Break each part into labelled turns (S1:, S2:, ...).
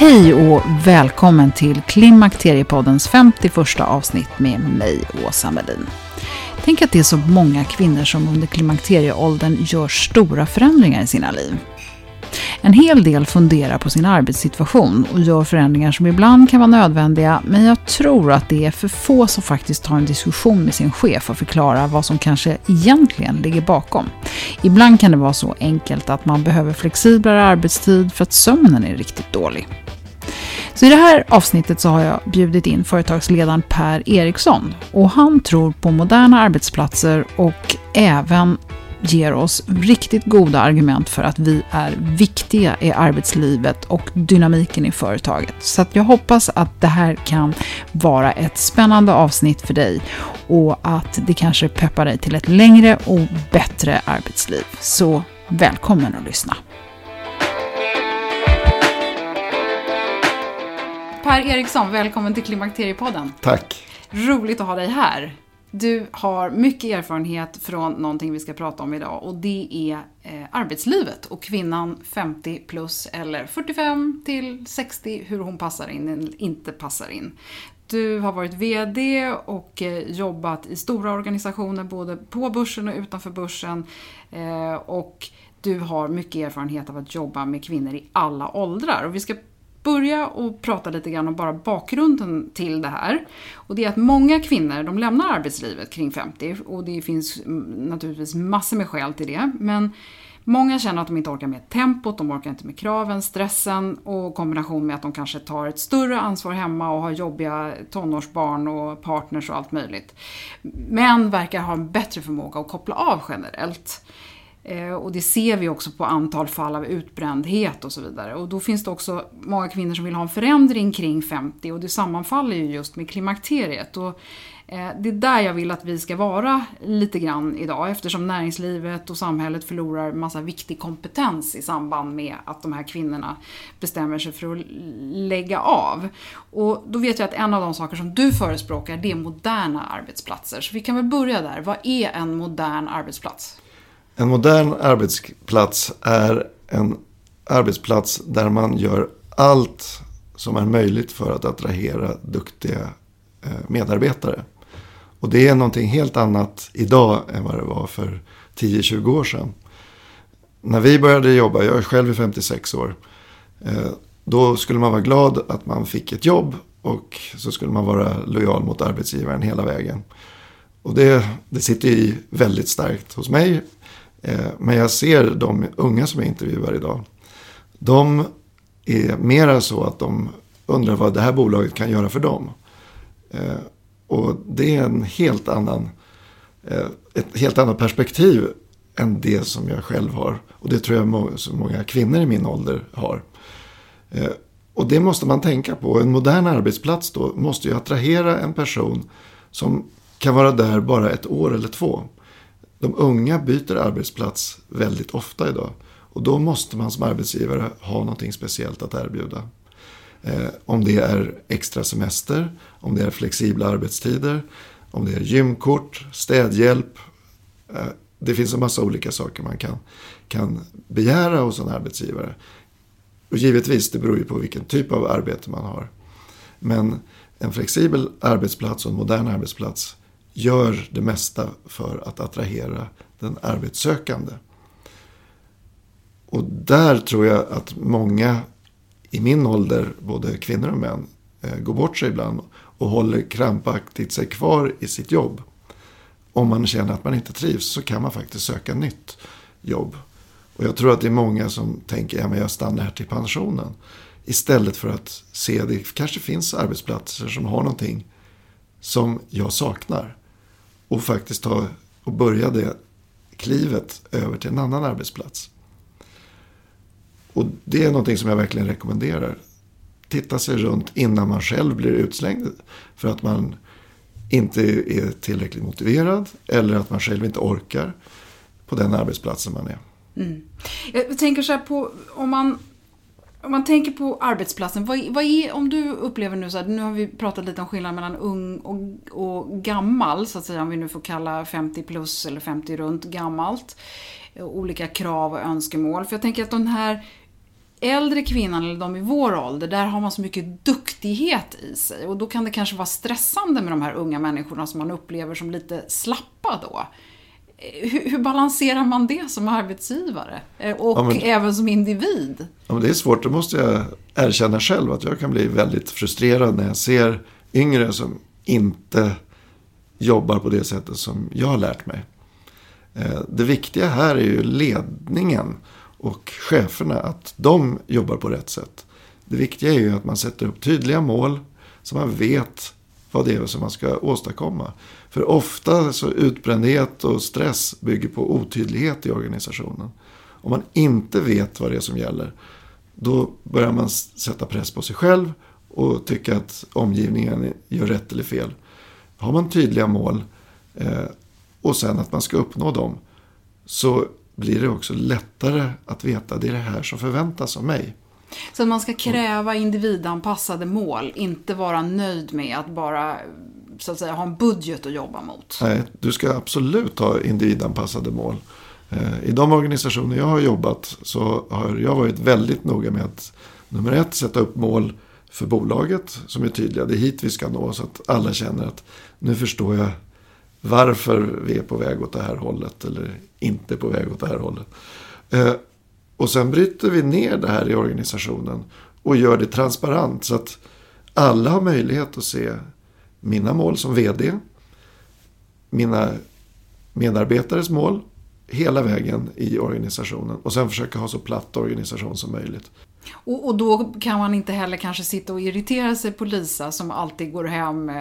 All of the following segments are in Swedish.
S1: Hej och välkommen till Klimakteriepoddens 51 avsnitt med mig, Åsa Melin. Tänk att det är så många kvinnor som under klimakterieåldern gör stora förändringar i sina liv. En hel del funderar på sin arbetssituation och gör förändringar som ibland kan vara nödvändiga, men jag tror att det är för få som faktiskt tar en diskussion med sin chef och förklarar vad som kanske egentligen ligger bakom. Ibland kan det vara så enkelt att man behöver flexiblare arbetstid för att sömnen är riktigt dålig. Så i det här avsnittet så har jag bjudit in företagsledaren Per Eriksson och han tror på moderna arbetsplatser och även ger oss riktigt goda argument för att vi är viktiga i arbetslivet och dynamiken i företaget. Så jag hoppas att det här kan vara ett spännande avsnitt för dig och att det kanske peppar dig till ett längre och bättre arbetsliv. Så välkommen att lyssna. Per Eriksson, välkommen till Klimakteriepodden.
S2: Tack.
S1: Roligt att ha dig här. Du har mycket erfarenhet från någonting vi ska prata om idag och det är eh, arbetslivet och kvinnan 50 plus eller 45 till 60, hur hon passar in eller inte passar in. Du har varit VD och eh, jobbat i stora organisationer både på börsen och utanför börsen. Eh, och du har mycket erfarenhet av att jobba med kvinnor i alla åldrar. Och vi ska börja och prata lite grann om bara bakgrunden till det här. Och det är att många kvinnor, de lämnar arbetslivet kring 50 och det finns mm, naturligtvis massor med skäl till det. Men Många känner att de inte orkar med tempot, de orkar inte med kraven, stressen och kombination med att de kanske tar ett större ansvar hemma och har jobbiga tonårsbarn och partners och allt möjligt. Män verkar ha en bättre förmåga att koppla av generellt. Eh, och det ser vi också på antal fall av utbrändhet och så vidare. Och då finns det också många kvinnor som vill ha en förändring kring 50 och det sammanfaller ju just med klimakteriet. Och eh, det är där jag vill att vi ska vara lite grann idag eftersom näringslivet och samhället förlorar massa viktig kompetens i samband med att de här kvinnorna bestämmer sig för att lägga av. Och då vet jag att en av de saker som du förespråkar det är moderna arbetsplatser. Så vi kan väl börja där. Vad är en modern arbetsplats?
S2: En modern arbetsplats är en arbetsplats där man gör allt som är möjligt för att attrahera duktiga eh, medarbetare. Och det är någonting helt annat idag än vad det var för 10-20 år sedan. När vi började jobba, jag är själv 56 år, eh, då skulle man vara glad att man fick ett jobb och så skulle man vara lojal mot arbetsgivaren hela vägen. Och det, det sitter i väldigt starkt hos mig Eh, men jag ser de unga som jag intervjuar idag. De är mera så att de undrar vad det här bolaget kan göra för dem. Eh, och det är en helt annan, eh, ett helt annat perspektiv än det som jag själv har. Och det tror jag må så många kvinnor i min ålder har. Och det måste man tänka på. En modern arbetsplats då måste ju attrahera en person som kan vara där bara ett år eller två. De unga byter arbetsplats väldigt ofta idag. Och då måste man som arbetsgivare ha någonting speciellt att erbjuda. Eh, om det är extra semester, om det är flexibla arbetstider, om det är gymkort, städhjälp. Eh, det finns en massa olika saker man kan, kan begära hos en arbetsgivare. Och givetvis, det beror ju på vilken typ av arbete man har. Men en flexibel arbetsplats och en modern arbetsplats gör det mesta för att attrahera den arbetssökande. Och där tror jag att många i min ålder, både kvinnor och män, eh, går bort sig ibland och håller krampaktigt sig kvar i sitt jobb. Om man känner att man inte trivs så kan man faktiskt söka nytt jobb. Och jag tror att det är många som tänker, ja men jag stannar här till pensionen. Istället för att se, att det kanske finns arbetsplatser som har någonting som jag saknar. Och faktiskt ta och börja det klivet över till en annan arbetsplats. Och det är någonting som jag verkligen rekommenderar. Titta sig runt innan man själv blir utslängd. För att man inte är tillräckligt motiverad. Eller att man själv inte orkar på den arbetsplatsen man är.
S1: Mm. Jag tänker så här på, om man, om man tänker på arbetsplatsen, vad, vad är, om du upplever nu så här, nu har vi pratat lite om skillnaden mellan ung och, och gammal, så att säga, om vi nu får kalla 50 plus eller 50 runt gammalt. Eh, olika krav och önskemål. För jag tänker att den här äldre kvinnan eller de i vår ålder, där har man så mycket duktighet i sig. Och då kan det kanske vara stressande med de här unga människorna som man upplever som lite slappa då. Hur, hur balanserar man det som arbetsgivare? Eh, och ja, men, även som individ?
S2: Ja, det är svårt, det måste jag erkänna själv. Att jag kan bli väldigt frustrerad när jag ser yngre som inte jobbar på det sättet som jag har lärt mig. Eh, det viktiga här är ju ledningen och cheferna att de jobbar på rätt sätt. Det viktiga är ju att man sätter upp tydliga mål så man vet vad det är som man ska åstadkomma. För ofta så utbrändhet och stress bygger på otydlighet i organisationen. Om man inte vet vad det är som gäller då börjar man sätta press på sig själv och tycka att omgivningen gör rätt eller fel. Har man tydliga mål eh, och sen att man ska uppnå dem så blir det också lättare att veta att det är det här som förväntas av mig.
S1: Så man ska kräva individanpassade mål, inte vara nöjd med att bara så att säga, ha en budget att jobba mot?
S2: Nej, du ska absolut ha individanpassade mål. Eh, I de organisationer jag har jobbat så har jag varit väldigt noga med att nummer ett sätta upp mål för bolaget som är tydliga. Det är hit vi ska nå så att alla känner att nu förstår jag varför vi är på väg åt det här hållet eller inte på väg åt det här hållet. Eh, och sen bryter vi ner det här i organisationen och gör det transparent så att alla har möjlighet att se mina mål som vd, mina medarbetares mål hela vägen i organisationen och sen försöka ha så platt organisation som möjligt.
S1: Och, och, då kan man inte heller kanske sitta och irritera sig på Lisa som alltid går hem eh,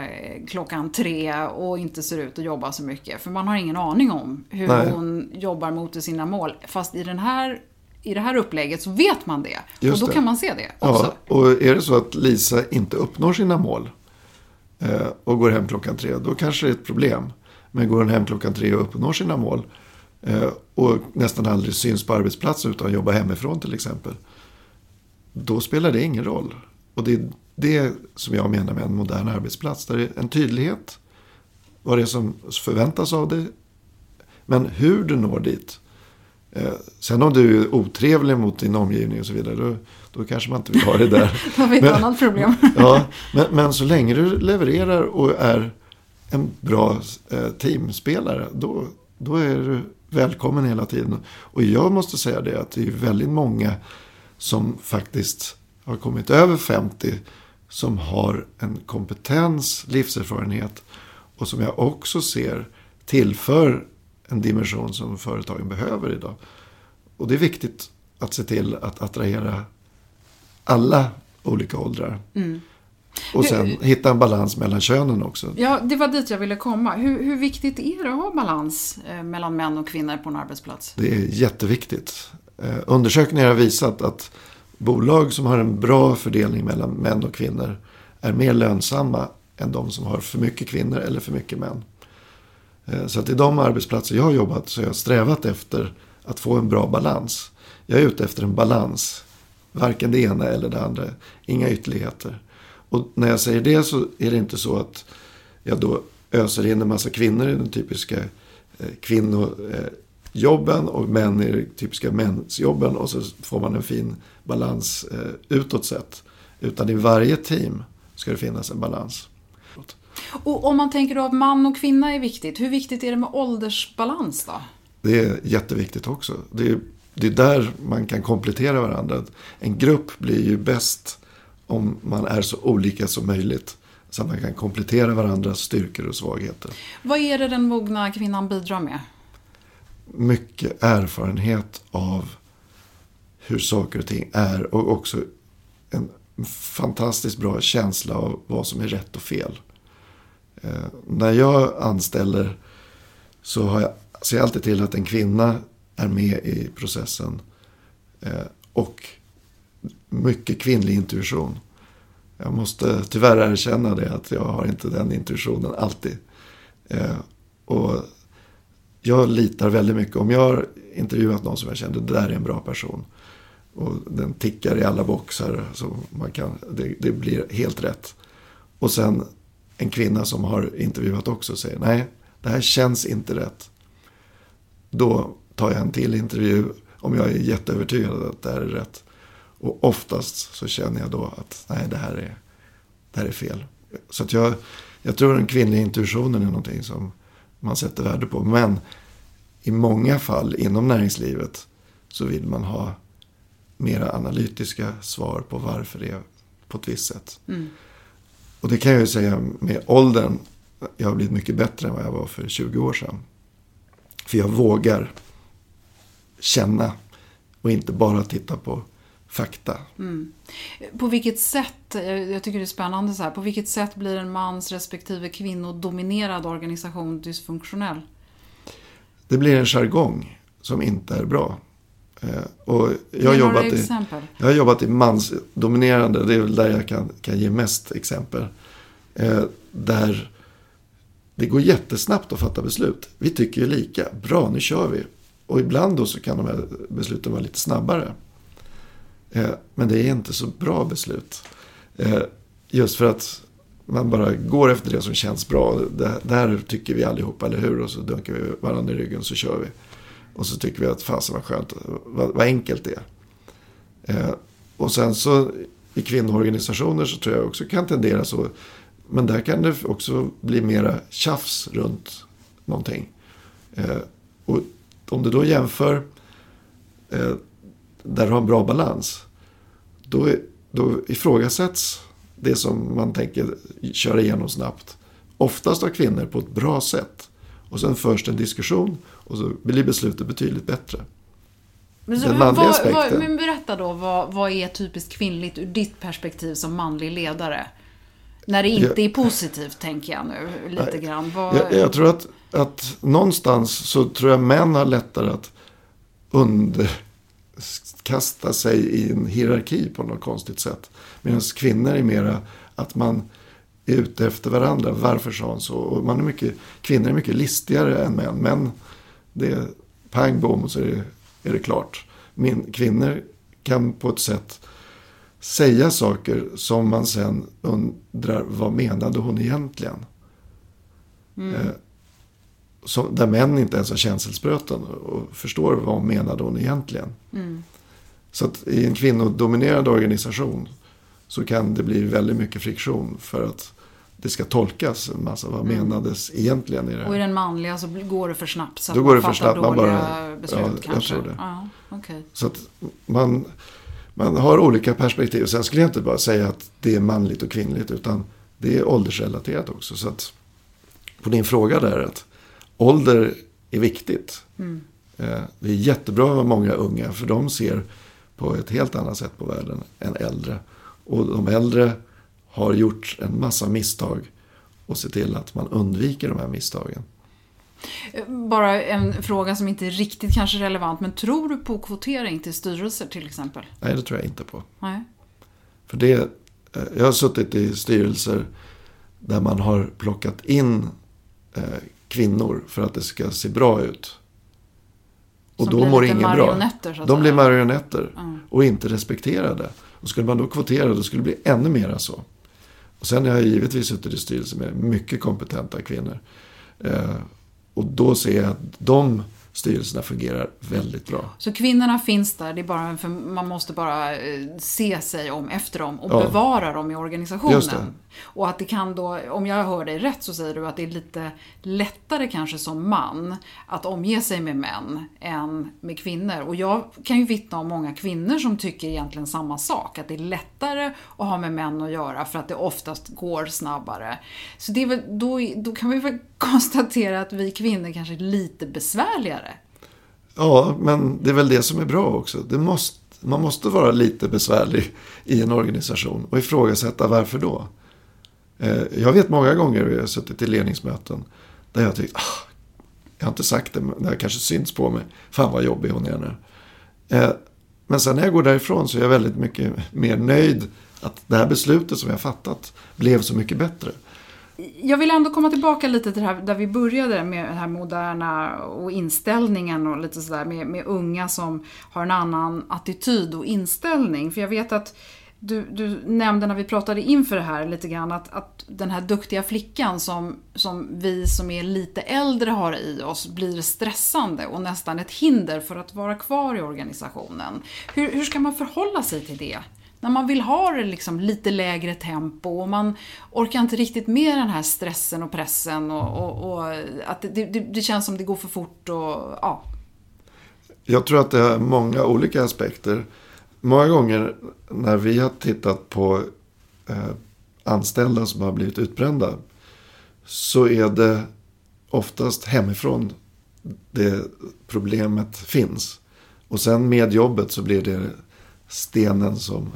S1: klockan tre och inte ser ut att jobba så mycket. För man har ingen aning om hur Nej. hon jobbar mot sina mål. Fast i, den här, i det här upplägget så vet man det. Just och då det. kan man se det också.
S2: Ja, och är det så att Lisa inte uppnår sina mål Eh, och går hem klockan tre, då kanske det är ett problem. Men går hon hem klockan tre och uppnår sina mål eh, och nästan aldrig syns på arbetsplatsen utan jobbar hemifrån till exempel då spelar det ingen roll. Och det är det som jag menar med en modern arbetsplats. Där det är en tydlighet. Vad det är som förväntas av dig. Men hur du når dit. Eh, sen om du är otrevlig mot din omgivning och så vidare. Då, då kanske man inte vill ha det där.
S1: då har vi ett men, annat problem.
S2: ja, men, men, så länge du levererar och är en bra eh, teamspelare. Då, då är du välkommen hela tiden. Och jag måste säga det att det är väldigt många som faktiskt har kommit över 50 som har en kompetens, livserfarenhet och som jag också ser tillför en dimension som företagen behöver idag. Och det är viktigt att se till att attrahera alla olika åldrar. Mm. Och sen hitta en balans mellan könen också.
S1: Ja, det var dit jag ville komma. Hur, hur viktigt är det att ha balans eh, mellan män och kvinnor på en arbetsplats?
S2: Det är jätteviktigt. Eh, undersökningar har visat att bolag som har en bra fördelning mellan män och kvinnor är mer lönsamma än de som har för mycket kvinnor eller för mycket män. Eh, så att i de arbetsplatser jag har jobbat så har jag strävat efter att få en bra balans. Jag är ute efter en balans. Varken det ena eller det andra. Inga ytterligheter. Och när jag säger det så är det inte så att jag då öser in en massa kvinnor i den typiska eh, kvinnojobben eh, och män i de typiska mänsjobben. Och så får man en fin balans utåt sett. Utan i varje team ska det finnas en balans.
S1: Och om man tänker då att man och kvinna är viktigt, hur viktigt är det med åldersbalans då?
S2: Det är jätteviktigt också. Det är, det är där man kan komplettera varandra. En grupp blir ju bäst om man är så olika som möjligt. Så att man kan komplettera varandras styrkor och svagheter.
S1: Vad är det den mogna kvinnan bidrar med?
S2: Mycket erfarenhet av hur saker och ting är. Och också en fantastiskt bra känsla av vad som är rätt och fel. Eh, när jag anställer så har jag, ser jag alltid till att en kvinna är med i processen. Eh, och mycket kvinnlig intuition. Jag måste tyvärr erkänna det att jag har inte den intuitionen alltid. Eh, och jag litar väldigt mycket. Om jag har intervjuat någon som jag kände, det där är en bra person. Och den tickar i alla boxar. Så man kan, det, det blir helt rätt. Och sen en kvinna som har intervjuat också säger nej, det här känns inte rätt. Då tar jag en till intervju om jag är jätteövertygad att det här är rätt. Och oftast så känner jag då att nej, det här är, det här är fel. Så att jag, jag tror den kvinnliga intuitionen är någonting som man sätter värde på. Men i många fall inom näringslivet så vill man ha mera analytiska svar på varför det är på ett visst sätt. Mm. Och det kan jag ju säga med åldern. Jag har blivit mycket bättre än vad jag var för 20 år sedan. För jag vågar känna och inte bara titta på fakta. Mm.
S1: På vilket sätt, jag tycker det är spännande så här, på vilket sätt blir en mans respektive kvinnodominerad organisation dysfunktionell?
S2: Det blir en jargong som inte är bra. Eh, och jag, har jobbat i, jag har jobbat i mansdominerande, det är väl där jag kan, kan ge mest exempel. Eh, där det går jättesnabbt att fatta beslut. Vi tycker ju lika, bra nu kör vi. Och ibland då så kan de här besluten vara lite snabbare. Eh, men det är inte så bra beslut. Eh, just för att man bara går efter det som känns bra. Det, det här tycker vi allihopa, eller hur? Och så dunkar vi varandra i ryggen så kör vi. Och så tycker vi att fasen vad skönt, vad, vad enkelt det är. Eh, och sen så i kvinnoorganisationer så tror jag också kan tendera så. Men där kan det också bli mera tjafs runt någonting. Eh, och om du då jämför eh, där du har en bra balans. Då, då ifrågasätts det som man tänker köra igenom snabbt. Oftast av kvinnor på ett bra sätt. Och sen förs det en diskussion och så blir beslutet betydligt bättre.
S1: Men, så, Den manliga vad. Vad, men berätta då, vad, vad är typiskt kvinnligt ur ditt perspektiv som manlig ledare? När det inte jag, är positivt, tänker jag nu lite nej, grann. Vad...
S2: Jag, jag, tror att, att någonstans så tror jag män har lättare att underkasta sig i en hierarki på något konstigt sätt. Medan kvinnor är mera att man är ute efter varandra. Varför sa hon så? Och man är mycket, kvinnor är mycket listigare än män. Män, det är pang bom och så är det, är det klart. Min, kvinnor kan på ett sätt säga saker som man sen undrar vad menade hon egentligen? Mm. Eh, så, där män inte ens har känselspröten och förstår vad menade hon egentligen. Mm. Så att i en kvinnodominerad organisation så kan det bli väldigt mycket friktion för att det ska tolkas en massa. Vad mm. menades egentligen i det
S1: Och i den manliga så går det för snabbt så
S2: Då går det för snabbt, man bara,
S1: beslut ja, kanske.
S2: Jag tror det. Ja, okay. Så att man, man har olika perspektiv. Sen skulle jag inte bara säga att det är manligt och kvinnligt utan det är åldersrelaterat också. Så att på din fråga där att ålder är viktigt. Mm. Eh, det är jättebra med många unga för de ser på ett helt annat sätt på världen än äldre. Och de äldre har gjort en massa misstag och se till att man undviker de här misstagen.
S1: Bara en fråga som inte är riktigt kanske relevant, men tror du på kvotering till styrelser till exempel?
S2: Nej, det tror jag inte på.
S1: Nej.
S2: För det, eh, jag har suttit i styrelser där man har plockat in eh, kvinnor för att det ska se bra ut. Och
S1: Som
S2: då mår ingen bra. De blir marionetter och inte respekterade. Och skulle man då kvotera då skulle det bli ännu mera så. Och sen har jag givetvis suttit i styrelser med mycket kompetenta kvinnor. Eh, och då ser jag att de styrelserna fungerar väldigt bra.
S1: Så kvinnorna finns där, det är bara för man måste bara eh, se sig om efter dem och
S2: Ja.
S1: bevara dem i organisationen. Och att det kan då, om jag hör dig rätt så säger du att det är lite lättare kanske som man att omge sig med män än med kvinnor. Och jag kan ju vittna om många kvinnor som tycker egentligen samma sak, att det är lättare att ha med män att göra för att det oftast går snabbare. Så det är väl, då, då kan vi väl konstatera att vi kvinnor kanske är lite besvärligare.
S2: Ja, men det är väl det som är bra också. Det måste, man måste vara lite besvärlig i en organisation och ifrågasätta varför då. Eh, jag vet många gånger när jag har suttit i ledningsmöten där jag tyckt, ah, jag har inte sagt det, men det har kanske syns på mig. Fan vad jobbig hon är nu. Eh, men sen när jag går därifrån så är jag väldigt mycket mer nöjd att det här beslutet som jag fattat blev så mycket bättre.
S1: Jag vill ändå komma tillbaka lite till det här där vi började med det här moderna och inställningen och lite sådär med, med unga som har en annan attityd och inställning. För jag vet att du, du nämnde när vi pratade inför det här lite grann att, att den här duktiga flickan som, som vi som är lite äldre har i oss blir stressande och nästan ett hinder för att vara kvar i organisationen. Hur, hur ska man förhålla sig till det? När man vill ha det liksom lite lägre tempo och man orkar inte riktigt med den här stressen och pressen och, och, och att det, det, det känns som det går för fort och ja.
S2: Jag tror att det är många olika aspekter. Många gånger när vi har tittat på eh, anställda som har blivit utbrända så är det oftast hemifrån det problemet finns. Och sen med jobbet så blir det stenen som,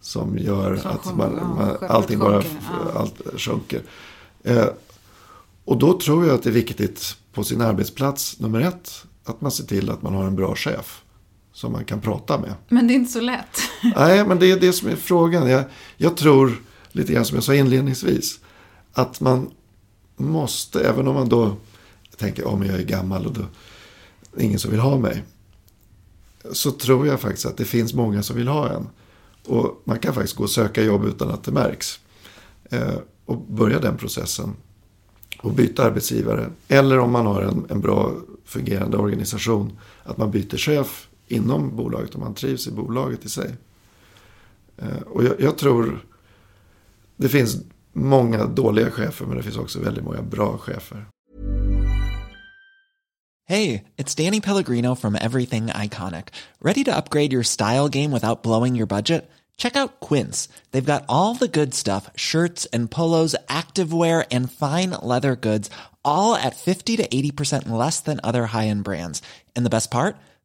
S2: som gör
S1: Som
S2: att man, man, allting bara
S1: sjunker,
S2: allt sjunker. Eh, och då tror jag att det är viktigt på sin arbetsplats, nummer ett, att man ser till att man har en bra chef som man kan prata med.
S1: Men det är inte så lätt.
S2: Nej, men det är det som är frågan. Jag, jag tror, lite grann som jag sa inledningsvis, att man måste, även om man då tänker om jag är gammal och då ingen som vill ha mig. Så tror jag faktiskt att det finns många som vill ha en. Och man kan faktiskt gå och söka jobb utan att det märks. Eh, och börja den processen. Och byta arbetsgivare. Eller om man har en, en bra fungerande organisation. Att man byter chef inom bolaget om man trivs i bolaget i sig. Eh, och jag, jag tror det finns många dåliga chefer men det finns också väldigt många bra chefer.
S3: Hej, det är Danny Pellegrino från Everything Iconic. Ready to upgrade your style game without blowing your budget? Check out Quince. They've got all the good stuff shirts and polos, activewear, and fine leather goods, all at 50 to 80% less than other high end brands. And the best part?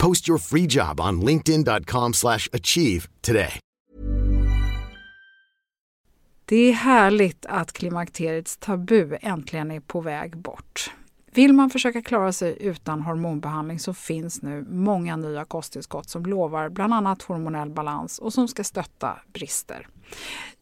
S4: Post your free job on linkedin.com slash achieve today.
S1: Det är härligt att klimakteriets tabu äntligen är på väg bort. Vill man försöka klara sig utan hormonbehandling så finns nu många nya kosttillskott som lovar bland annat hormonell balans och som ska stötta brister.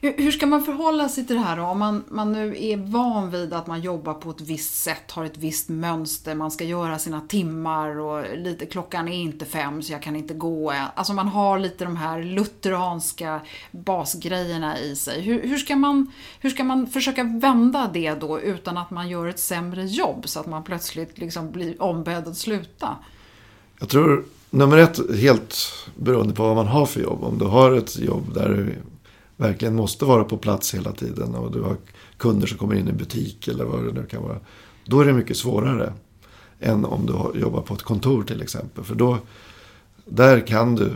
S1: Hur ska man förhålla sig till det här då? Om man, man nu är van vid att man jobbar på ett visst sätt, har ett visst mönster, man ska göra sina timmar och lite, klockan är inte fem så jag kan inte gå än. Alltså man har lite de här lutheranska basgrejerna i sig. Hur, hur, ska man, hur ska man försöka vända det då utan att man gör ett sämre jobb så att man plötsligt liksom blir ombedd att sluta?
S2: Jag tror nummer ett, helt beroende på vad man har för jobb. Om du har ett jobb där du verkligen måste vara på plats hela tiden och du har kunder som kommer in i butik eller vad det nu kan vara. Då är det mycket svårare än om du jobbar på ett kontor till exempel. För då, där kan du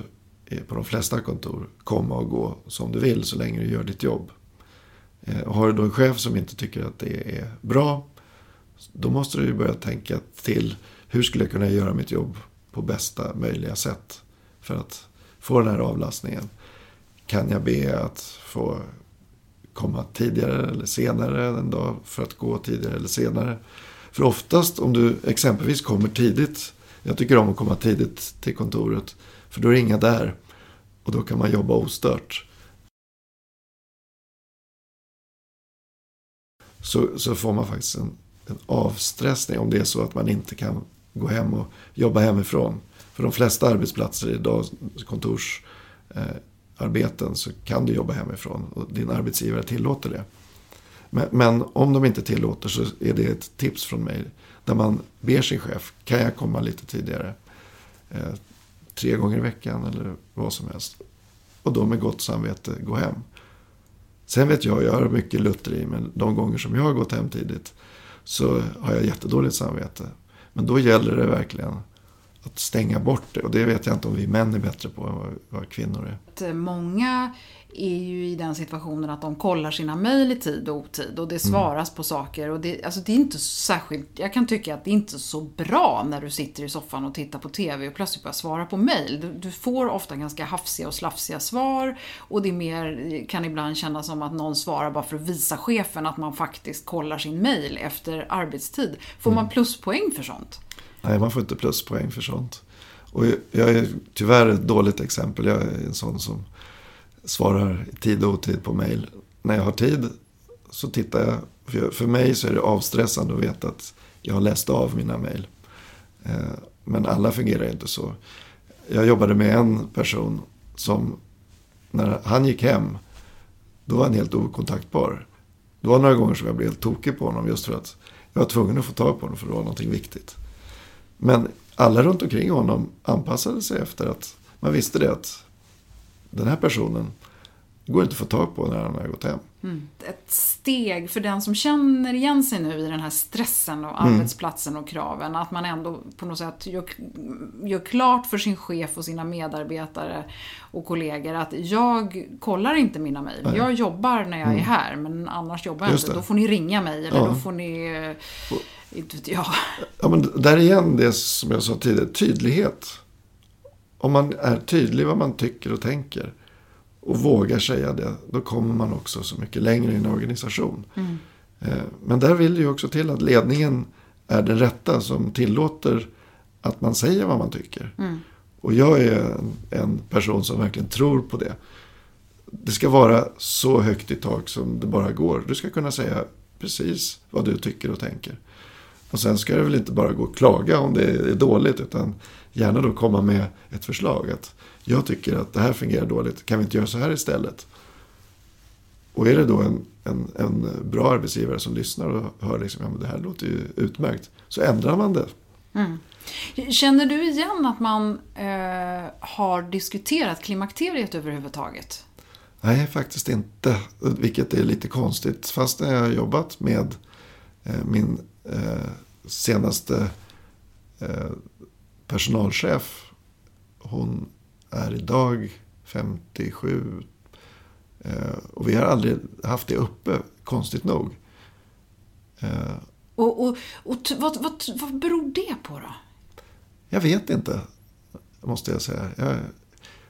S2: eh, på de flesta kontor komma och gå som du vill så länge du gör ditt jobb. Eh, har du då en chef som inte tycker att det är bra, då måste du börja tänka till. Hur skulle jag kunna göra mitt jobb på bästa möjliga sätt för att få den här avlastningen? Kan jag be att få komma tidigare eller senare en dag för att gå tidigare eller senare. För oftast om du exempelvis kommer tidigt, jag tycker om att komma tidigt till kontoret, för då är det inga där och då kan man jobba ostört. Så, så får man faktiskt en, en avstressning om det är så att man inte kan gå hem och jobba hemifrån. För de flesta arbetsplatser idag, kontors eh, arbeten så kan du jobba hemifrån och din arbetsgivare tillåter det. Men, men, om de inte tillåter så är det ett tips från mig där man ber sin chef, kan jag komma lite tidigare? Eh, tre gånger i veckan eller vad som helst. Och då med gott samvete gå hem. Sen vet jag, jag har mycket lutter i men de gånger som jag har gått hem tidigt så har jag jättedåligt samvete. Men då gäller det verkligen att stänga bort det. Och det vet jag inte om vi män är bättre på än vad, vad kvinnor är.
S1: Eh, många är ju i den situationen att de kollar sina mejl i tid och otid och det mm. svaras mm. på saker. Och det, alltså det är inte särskilt, jag kan tycka att det är inte så bra när du sitter i soffan och tittar på TV och plötsligt börjar svara på mejl. Du, du, får ofta ganska hafsiga och slafsiga svar och det är mer, kan ibland kännas som att någon svarar bara för att visa chefen att man faktiskt kollar sin mejl efter arbetstid. Får mm. man pluspoäng för sånt?
S2: Nej, man får inte pluspoäng för sånt. Och jag är tyvärr ett dåligt exempel. Jag är en sån som svarar i tid och otid på mail. När jag har tid så tittar jag. För, för mig så är det avstressande att veta att jag har läst av mina mail. Eh, men alla fungerar inte så. Jag jobbade med en person som när han gick hem då var han helt okontaktbar. Det var några gånger som jag blev helt tokig på honom just för att jag var tvungen att få tag på honom för det var någonting viktigt. Men alla runt omkring honom anpassade sig efter att man visste det att den här personen går inte att få tag på när han har gått hem.
S1: Mm. Ett steg för den som känner igen sig nu i den här stressen och mm. arbetsplatsen och kraven. Att man ändå på något sätt gör, gör klart för sin chef och sina medarbetare och kollegor att jag kollar inte mina mejl. Jag jobbar när jag mm. är här men annars jobbar jag inte. Då får ni ringa mig eller ja. då får ni inte vet jag.
S2: Ja, men där igen det som jag sa tidigare, tydlighet. Om man är tydlig vad man tycker och tänker och vågar säga det, då kommer man också så mycket längre i en organisation. Mm. Eh, men där vill det ju också till att ledningen är den rätta som tillåter att man säger vad man tycker. Mm. Och jag är en person som verkligen tror på det. Det ska vara så högt i tak som det bara går. Du ska kunna säga precis vad du tycker och tänker. Och sen ska det väl inte bara gå och klaga om det är dåligt utan gärna då komma med ett förslag. att Jag tycker att det här fungerar dåligt, kan vi inte göra så här istället? och är det då en, en, en bra arbetsgivare som lyssnar och hör liksom, ja, det här låter ju utmärkt. Så ändrar man det.
S1: Mm. Känner du igen att man eh, har diskuterat klimakteriet överhuvudtaget?
S2: Nej, faktiskt inte. Vilket är lite konstigt. Fast när jag har jobbat med eh, min eh, senaste eh, personalchef. Hon är idag 57. Eh, och vi har aldrig haft det uppe, konstigt nog.
S1: Eh, och, och, och vad, vad, vad beror det på då?
S2: Jag vet inte, måste jag säga. Jag,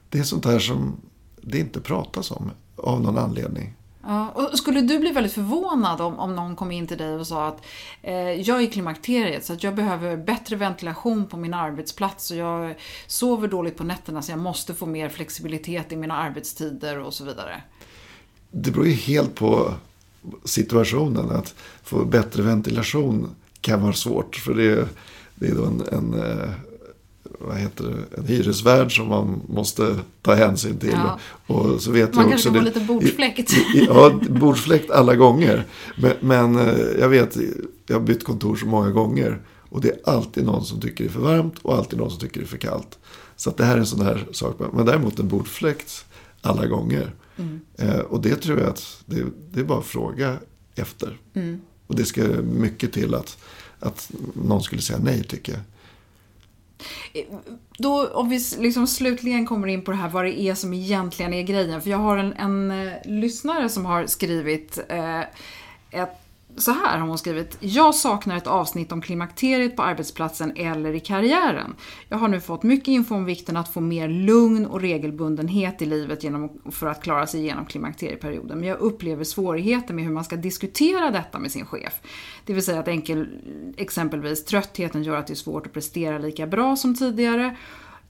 S2: det är sånt här som det inte pratas om av någon anledning.
S1: Ja, och skulle du bli väldigt förvånad om, om någon kom in till dig och sa att eh, jag är i klimakteriet så att jag behöver bättre ventilation på min arbetsplats och jag sover dåligt på nätterna så jag måste få mer flexibilitet i mina arbetstider och så vidare?
S2: Det beror ju helt på situationen. Att få bättre ventilation kan vara svårt för det, det är då en, en eh, vad heter det, en hyresvärd som man måste ta hänsyn till.
S1: Ja.
S2: Och så vet
S1: man
S2: jag
S1: kanske
S2: också
S1: får lite bordsfläkt.
S2: Ja, bordsfläkt alla gånger. Men, men, eh, jag vet, jag har bytt kontor så många gånger. Och det är alltid någon som tycker det är för varmt och alltid någon som tycker det är för kallt. Så att det här är en sån här sak. Men däremot en bordsfläkt alla gånger. Mm. Eh, och det tror jag att det, det är bara att fråga efter. Mm. Och det ska mycket till att, att någon skulle säga nej tycker jag.
S1: Då, om vi liksom slutligen kommer in på det här vad det är som egentligen är grejen. För jag har en, en eh, lyssnare som har skrivit eh, ett så här har hon skrivit. Jag saknar ett avsnitt om klimakteriet på arbetsplatsen eller i karriären. Jag har nu fått mycket info om vikten att få mer lugn och regelbundenhet i livet genom, för att klara sig igenom klimakterieperioden. Men jag upplever svårigheter med hur man ska diskutera detta med sin chef. Det vill säga att enkel, exempelvis tröttheten gör att det är svårt att prestera lika bra som tidigare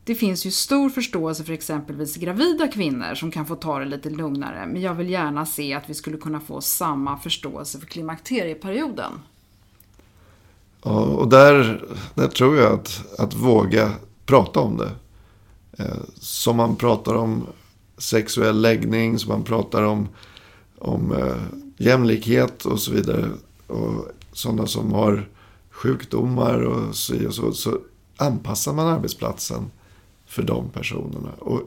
S1: det finns ju stor förståelse för exempelvis gravida kvinnor som kan få ta det lite lugnare, men jag vill gärna se att vi skulle kunna få samma förståelse för klimakterieperioden.
S2: Ja, och där, där tror jag att, att våga prata om det. Eh, som man pratar om sexuell läggning, som man pratar om, om eh, jämlikhet och så vidare. Och sådana som har sjukdomar och så, och så, så anpassar man arbetsplatsen för de personerna. Och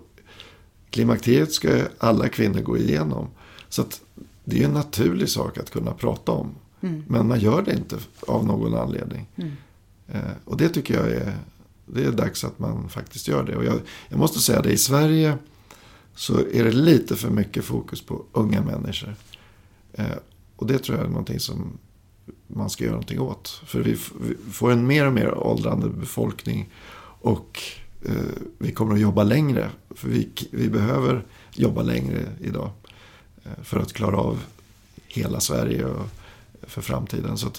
S2: klimakteriet ska alla kvinnor gå igenom. Så att det är en naturlig sak att kunna prata om. Mm. Men man gör det inte av någon anledning. Mm. Eh, och det tycker jag är, det är dags att man faktiskt gör det. Och jag, jag måste säga det, i Sverige så är det lite för mycket fokus på unga människor. Eh, och det tror jag är någonting som man ska göra någonting åt. För vi, vi får en mer och mer åldrande befolkning. Och vi kommer att jobba längre. För vi, vi behöver jobba längre idag. Eh, för att klara av hela Sverige och för framtiden. Så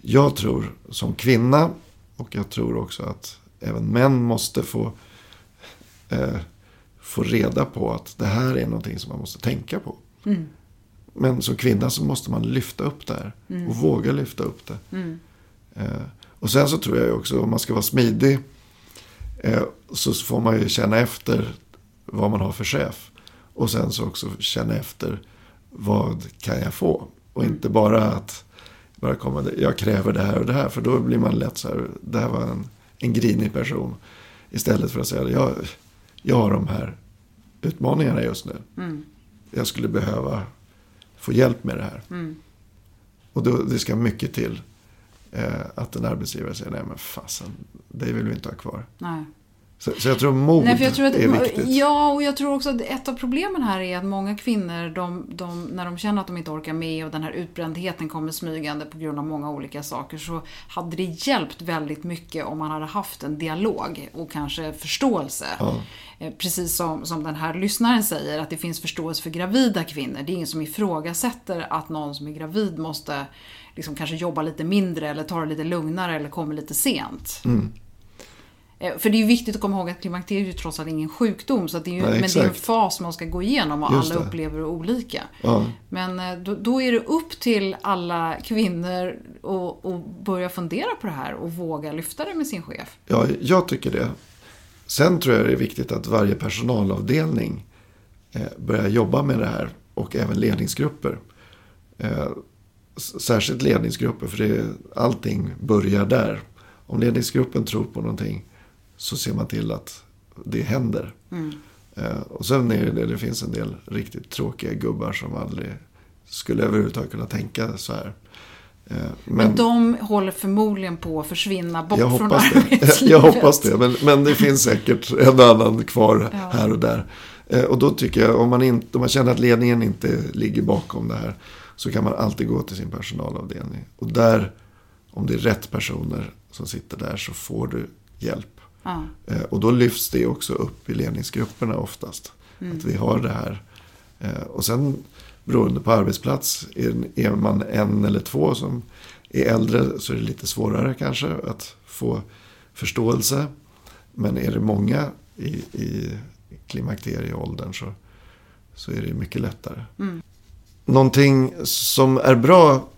S2: jag tror som kvinna och jag tror också att även män måste få, eh, få reda på att det här är någonting som man måste tänka på. Mm. Men som kvinna så måste man lyfta upp det här. Mm. Och våga lyfta upp det. Mm. Eh, och sen så tror jag också om man ska vara smidig Eh, så får man ju känna efter vad man har för chef. Och sen så också känna efter vad kan jag få? Och inte bara att bara komma, jag kräver det här och det här. För då blir man lätt så här, det här var en, en grinig person. Istället för att säga, jag, jag har de här utmaningarna just nu. Mm. Jag skulle behöva få hjälp med det här. Mm. Och då, det ska mycket till eh, Eh, att en arbetsgivare säger nej men fasen, det vill vi inte ha kvar.
S1: Nej.
S2: Så, så, jag tror mod Nej, jag tror att, är viktigt.
S1: Ja, och jag tror också att ett av problemen här är att många kvinnor, de, de, när de känner att de inte orkar med och den här utbrändheten kommer smygande på grund av många olika saker, så hade det hjälpt väldigt mycket om man hade haft en dialog och kanske förståelse. Ja. Eh, precis som, som den här lyssnaren säger, att det finns förståelse för gravida kvinnor. Det är ingen som ifrågasätter att någon som är gravid måste liksom kanske jobba lite mindre eller ta det lite lugnare eller kommer lite sent. Mm. Eh, för det är ju viktigt att komma ihåg att klimakteriet är trots allt ingen sjukdom. Så det är ju, Nej, men det är en fas man ska gå igenom och Just alla det. upplever det olika. Ja. Men eh, då, då, är det upp till alla kvinnor att börja fundera på det här och våga lyfta det med sin chef.
S2: Ja, jag tycker det. Sen tror jag det är viktigt att varje personalavdelning eh, börjar jobba med det här och även ledningsgrupper. Särskilt ledningsgrupper för det, allting börjar där. Om ledningsgruppen tror på någonting så ser man till att det händer. Mm. Eh, och sen är det, det finns en del riktigt tråkiga gubbar som aldrig skulle överhuvudtaget kunna tänka så här.
S1: Eh, men, men de håller förmodligen på att försvinna bort
S2: jag
S1: från
S2: arbetslivet. Jag hoppas det, men, men det finns säkert en annan kvar ja. här och där. Eh, och då tycker jag, om man, inte, om man känner att ledningen inte ligger bakom det här, så kan man alltid gå till sin personalavdelning. Och där, om det är rätt personer som sitter där, så får du hjälp. Ja. Eh, och då lyfts det också upp i ledningsgrupperna oftast. Mm. Att vi har det här. Och sen beroende på arbetsplats. Är man en eller två som är äldre så är det lite svårare kanske att få förståelse. Men är det många i, i klimakterieåldern så, så är det mycket lättare. Mm. Någonting som är bra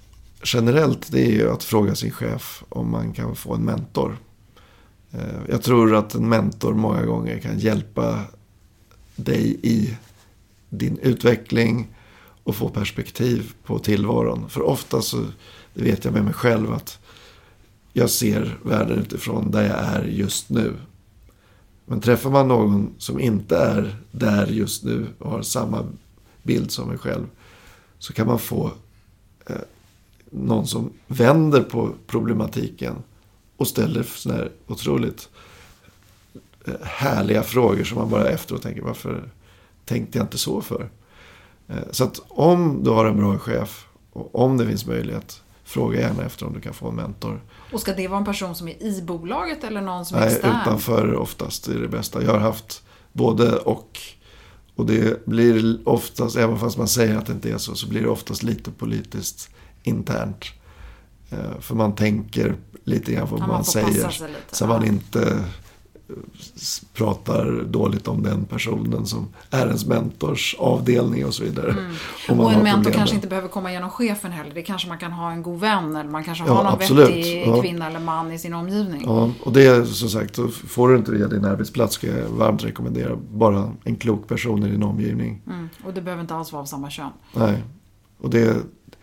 S2: generellt det är ju att fråga sin chef om man kan få en mentor. Eh, jag tror att en mentor många gånger kan hjälpa dig i din utveckling och få perspektiv på tillvaron. För ofta så, det vet jag med mig själv, att jag ser världen utifrån där jag är just nu. Men träffar man någon som inte är där just nu och har samma bild som mig själv så kan man få eh, någon som vänder på problematiken och ställer sådana här otroligt eh, härliga frågor som man bara efteråt tänker varför tänkte jag inte så för? Eh, så att om du har en bra chef och om det finns möjlighet, fråga gärna efter om du kan få en mentor.
S1: Och ska det vara en person som är i bolaget eller någon som
S2: är
S1: Nej, extern?
S2: utanför oftast är det bästa. Jag har haft både och. Och det blir oftast, även fast man säger att det inte är så, så blir det oftast lite politiskt internt. Eh, för man tänker lite grann på vad ja, man, säger. Så man inte pratar dåligt om den personen som är ens mentors avdelning och så vidare.
S1: Mm. Och en mentor kanske inte behöver komma genom chefen heller. Det kanske man kan ha en god vän eller man kanske ja, har någon absolut. vettig ja. kvinna eller man i sin omgivning.
S2: Ja, och det är som sagt, får du inte det din arbetsplats ska jag varmt rekommendera bara en klok person i din omgivning.
S1: Mm. Och det behöver inte alls vara av samma kön.
S2: Nej, och det,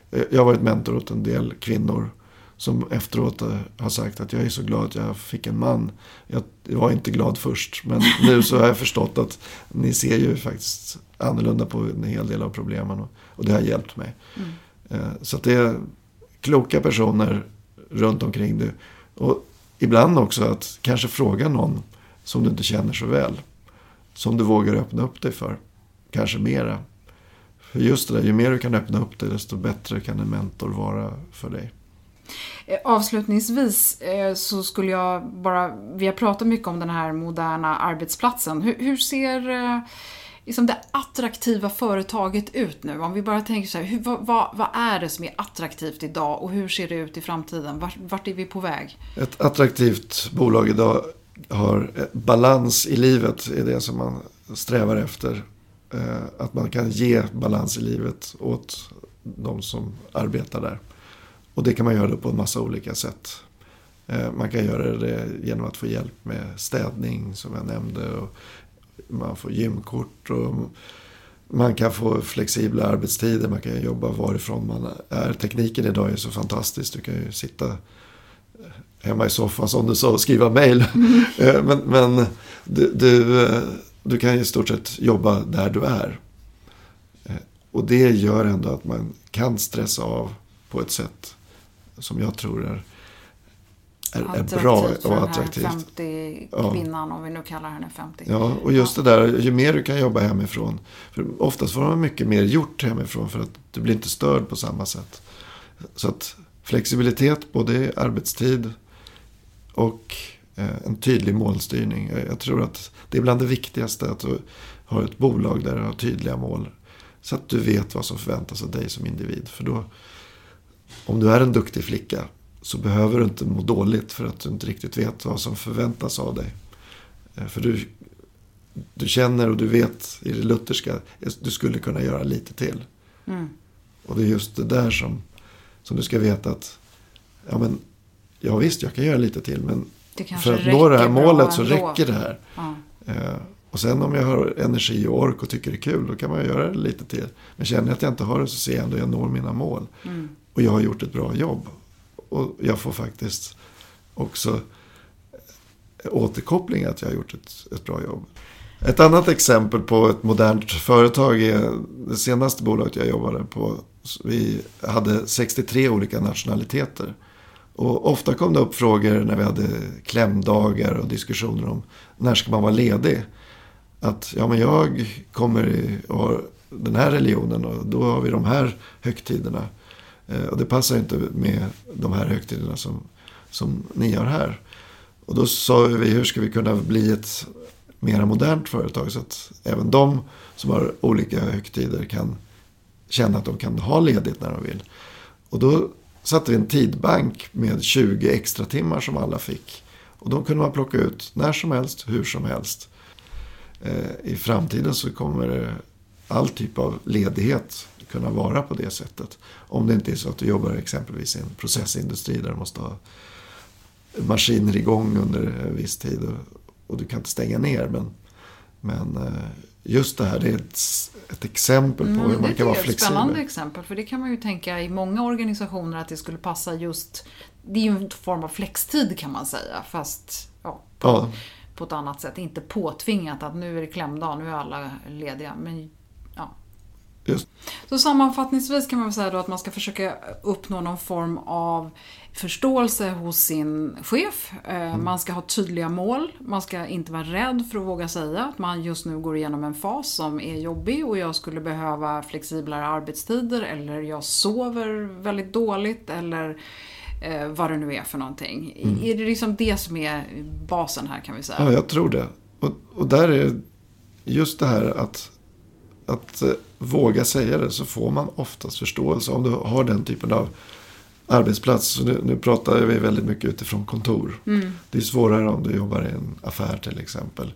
S2: jag har varit mentor åt en del kvinnor som efteråt har sagt att jag är så glad att jag fick en man. Jag var inte glad först, men nu så har jag förstått att ni ser ju faktiskt annorlunda på en hel del av problemen och, det har hjälpt mig. Mm. Eh, så det är kloka personer runt omkring dig. Och ibland också att kanske fråga någon som du inte känner så väl. Som du vågar öppna upp dig för. Kanske mera. För just det där, ju mer du kan öppna upp dig desto bättre kan en mentor vara för dig.
S1: Eh, avslutningsvis eh, så skulle jag bara, vi har pratat mycket om den här moderna arbetsplatsen. Hur, hur ser eh, liksom det attraktiva företaget ut nu? Om vi bara tänker så här, hur, vad, vad, är det som är attraktivt idag och hur ser det ut i framtiden? Vart, vart är vi på väg?
S2: Ett attraktivt bolag idag har balans i livet, är det som man strävar efter. Att man kan ge balans i livet åt de som arbetar där. Och det kan man göra på en massa olika sätt. Eh, man kan göra det genom att få hjälp med städning som jag nämnde. Och man får gymkort. Och man kan få flexibla arbetstider. Man kan jobba varifrån man är. Tekniken idag är så fantastisk. Du kan ju sitta hemma i soffan som du sa och skriva mail. Mm. men, men du, du, eh, du, kan i stort sett jobba där du är. Och det gör ändå att man kan stressa av på ett sätt som jag tror är, är, är bra och attraktivt.
S1: Här 50-kvinnan, ja. om vi nu kallar henne 50.
S2: Ja, och just ja. det där, ju mer du kan jobba hemifrån. För oftast får man mycket mer gjort hemifrån för att du blir inte störd på samma sätt. Så att flexibilitet, både i arbetstid och eh, en tydlig målstyrning. Jag tror att det är bland det viktigaste att du har ett bolag där du har tydliga mål. Så att du vet vad som förväntas av dig som individ. För då, om du är en duktig flicka så behöver du inte må dåligt för att du inte riktigt vet vad som förväntas av dig. Eh, för du, du känner och du vet i det lutherska, att du skulle kunna göra lite till. Mm. Och det är just det där som, som du ska veta att, ja men, ja visst jag kan göra lite till men för att nå det här målet så räcker det här. Ja. Eh, Och sen om jag har energi och ork och tycker det är kul, då kan man göra det lite till. Men känner jag att jag inte har det så ser jag ändå att jag når mina mål.
S1: Mm.
S2: Och jag har gjort ett bra jobb. Och jag får faktiskt också återkoppling att jag har gjort ett, ett bra jobb. Ett annat exempel på ett modernt företag är det senaste bolaget jag jobbade på. Vi hade 63 olika nationaliteter. Och ofta kom det upp frågor när vi hade klämdagar och diskussioner om när ska man vara ledig. Att ja men jag kommer i, och har den här religionen och då har vi de här högtiderna. Eh, och det passar inte med de här högtiderna som, som ni har här. Och då sa vi hur ska vi kunna bli ett mera modernt företag så att även de som har olika högtider kan känna att de kan ha ledigt när de vill. Och då satte vi en tidbank med 20 extra timmar som alla fick. Och de kunde man plocka ut när som helst, hur som helst. Eh, I framtiden så kommer all typ av ledighet kunna vara på det sättet. Om det inte är så att du jobbar exempelvis i en processindustri där du måste ha maskiner igång under en viss tid och, och du kan inte stänga ner. Men, men eh, just det här det är ett, ett exempel på
S1: Mm,
S2: hur man
S1: det
S2: kan vara
S1: är ett
S2: flexibel.
S1: spännande exempel, för det kan man ju tänka i många organisationer att det skulle passa just... Det är ju en form av flextid kan man säga, fast ja, på,
S2: Ja.
S1: på ett annat sätt. Inte påtvingat att nu är det klämdag, nu är alla lediga. Men.
S2: Just.
S1: Så sammanfattningsvis kan man väl säga då att man ska försöka uppnå någon form av förståelse hos sin chef. Eh, Man ska ha tydliga mål. Man ska inte vara rädd för att våga säga att man just nu går igenom en fas som är jobbig och jag skulle behöva flexiblare arbetstider eller jag sover väldigt dåligt eller eh, vad det nu är för någonting. Är det liksom det som är basen här kan vi säga?
S2: Ja, jag tror det. Och, och där är just det här att, att eh, våga säga det så får man oftast förståelse om du har den typen av arbetsplats. Så nu, nu pratar vi väldigt mycket utifrån kontor.
S1: Mm.
S2: Det är svårare om du jobbar i en affär till exempel.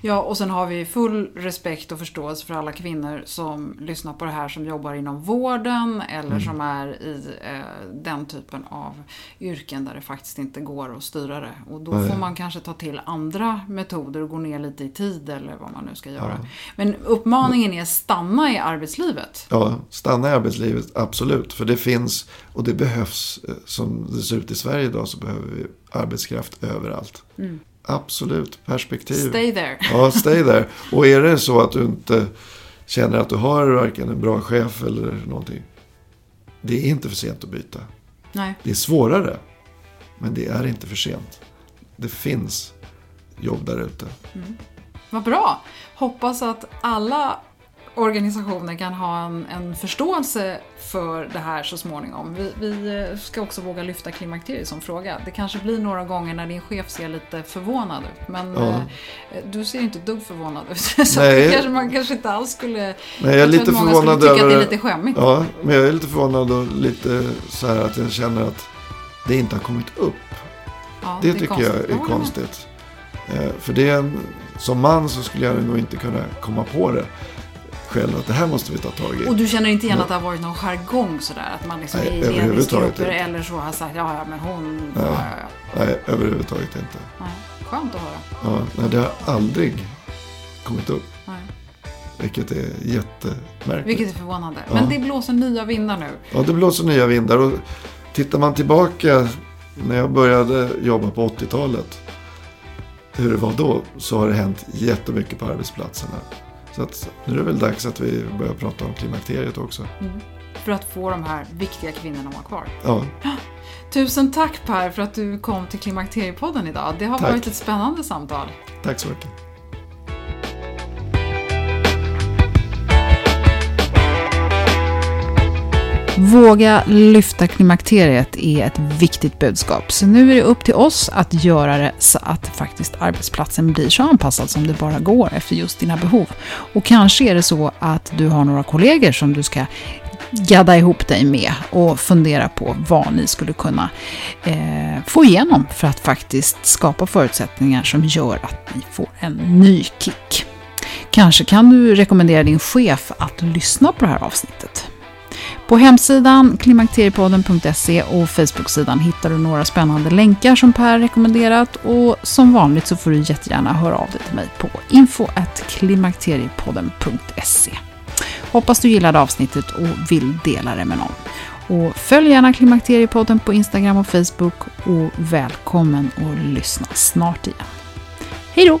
S1: Ja, och sen har vi full respekt och förståelse för alla kvinnor som lyssnar på det här som jobbar inom vården eller
S2: Mm.
S1: som är i eh, den typen av yrken där det faktiskt inte går att styra det. Och då
S2: Nej.
S1: får man kanske ta till andra metoder och gå ner lite i tid eller vad man nu ska göra.
S2: Ja.
S1: Men uppmaningen är stanna i arbetslivet.
S2: Ja, stanna i arbetslivet, absolut. För det finns och det behövs. Eh, Som det ser ut i Sverige idag så behöver vi arbetskraft överallt. Absolut, perspektiv.
S1: Mm. Stay there.
S2: Ja, stay there. Och är det så att du inte känner att du har varken en bra chef eller någonting. Det är inte för sent att byta.
S1: Nej.
S2: Det är svårare. Men det är inte för sent. Det finns jobb där ute.
S1: Vad bra! Hoppas att alla organisationer kan ha en, en förståelse för det här så småningom. Vi, vi eh, ska också våga lyfta klimakteriet som fråga. Det kanske blir några gånger när din chef ser lite förvånad ut. Men
S2: Ja.
S1: eh, du ser inte ett dugg förvånad ut. Så
S2: Nej.
S1: det kanske, man kanske inte alls skulle...
S2: Nej, jag är lite förvånad över...
S1: att det är lite skämmigt.
S2: Ja, men jag är lite förvånad och lite så här att jag känner att det inte har kommit upp.
S1: Ja,
S2: Det,
S1: är
S2: tycker
S1: konstigt.
S2: jag är
S1: Ja,
S2: konstigt. Eh, för det är en, som man så skulle jag nog inte kunna komma på det själv. Att det här måste vi ta tag i.
S1: Och du känner inte igen att det har varit någon jargong sådär? Att man liksom
S2: Nej,
S1: i ledningsgrupper eller så har sagt ja, ja, men hon...
S2: Nej.
S1: Ja, ja,
S2: Nej, överhuvudtaget inte.
S1: Nej. Skönt att höra.
S2: Ja, nej, det har aldrig kommit upp.
S1: Nej.
S2: Vilket är jättemärkligt.
S1: Vilket är förvånande.
S2: Ja.
S1: Men det blåser nya vindar nu.
S2: Ja, det blåser nya vindar. Och tittar man tillbaka när jag började jobba på 80-talet. Hur det var då. Så har det hänt jättemycket på arbetsplatserna. Så att nu är det väl dags att vi börjar prata om klimakteriet också.
S1: För att få de här viktiga kvinnorna att vara kvar.
S2: Ja,
S1: Tusen tack Per för att du kom till Klimakteriepodden idag. Det har
S2: Tack.
S1: varit ett spännande samtal.
S2: tack så mycket.
S1: Våga lyfta klimakteriet är ett viktigt budskap. Så nu är det upp till oss att göra det så att faktiskt arbetsplatsen blir så anpassad som det bara går efter just dina behov. Och kanske är det så att du har några kollegor som du ska gadda ihop dig med och fundera på vad ni skulle kunna eh, få igenom för att faktiskt skapa förutsättningar som gör att ni får en ny kick. Kanske kan du rekommendera din chef att lyssna på det här avsnittet. På hemsidan klimakteriepodden.se och Facebook-sidan hittar du några spännande länkar som Per rekommenderat och som vanligt så får du jättegärna höra av dig till mig på info.klimakteriepodden.se. Hoppas du gillade avsnittet och vill dela det med någon. Och följ gärna Klimakteriepodden på Instagram och Facebook och välkommen att lyssna snart igen. Hej då!